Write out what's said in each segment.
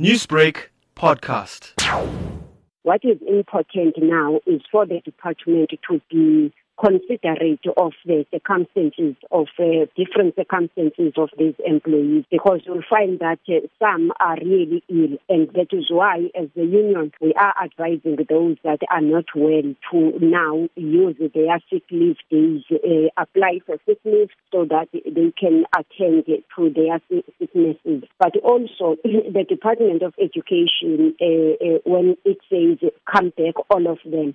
Newsbreak podcast. What is important now is for the department to be considerate of the circumstances of uh, different circumstances of these employees because you'll find that uh, some are really ill and that is why as the union we are advising those that are not well to now use their sick leave days uh, apply for sick leave so that they can attend to their sicknesses. But also the department of education uh, uh, when it says come back all of them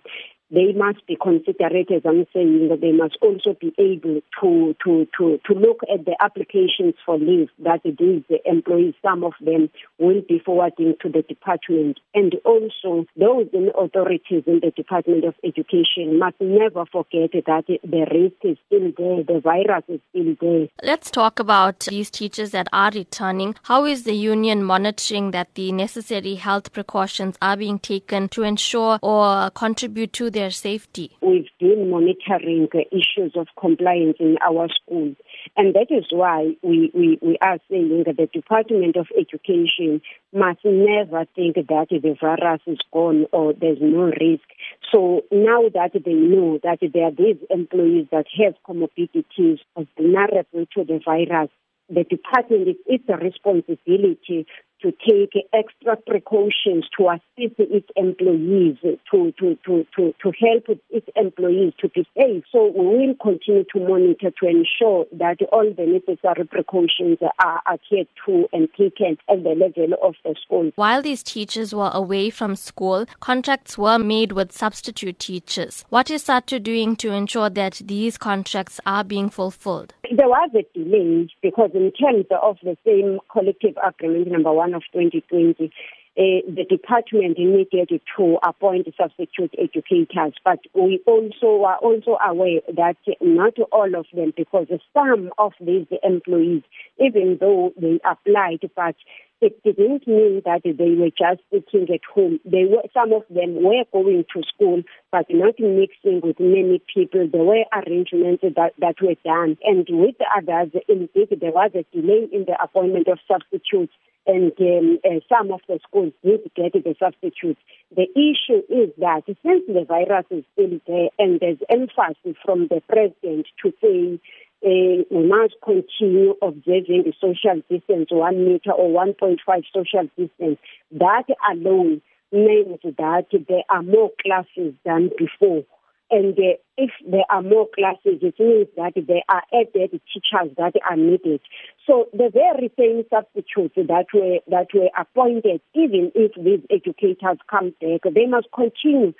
they must be considerate, as I'm saying, that they must also be able to, to, to, to look at the applications for leave that these employees, some of them will be forwarding to the department. And also those in authorities in the Department of Education must never forget that the risk is still there, the virus is still there. Let's talk about these teachers that are returning. How is the union monitoring that the necessary health precautions are being taken to ensure or contribute to the their safety? We've been monitoring issues of compliance in our schools. And that is why we, we, we are saying that the Department of Education must never think that the virus is gone or there's no risk. So now that they know that there are these employees that have comorbidities vulnerable to the virus, the department, it's a responsibility to take extra precautions to assist its employees, to, to, to, to, to help its employees to be safe. So we will continue to monitor to ensure that all the necessary precautions are adhered to and taken at the level of the school. While these teachers were away from school, contracts were made with substitute teachers. What is SADTU doing to ensure that these contracts are being fulfilled? There was a delay because in terms of the same collective agreement number one of 2020, uh, the department needed to appoint substitute educators, but we also are also aware that not all of them, because some of these employees, even though they applied, but it didn't mean that they were just sitting at home. They were, some of them were going to school, but not mixing with many people. There were arrangements that, that were done. And with others, indeed, there was a delay in the appointment of substitutes and um, uh, some of the schools did get the substitutes. The issue is that since the virus is still there and there's emphasis from the president to say uh, we must continue observing the social distance, one meter or 1.5 social distance. That alone means that there are more classes than before. And uh, if there are more classes, it means that there are added teachers that are needed. So the very same substitutes that were that were appointed, even if these educators come back, they must continue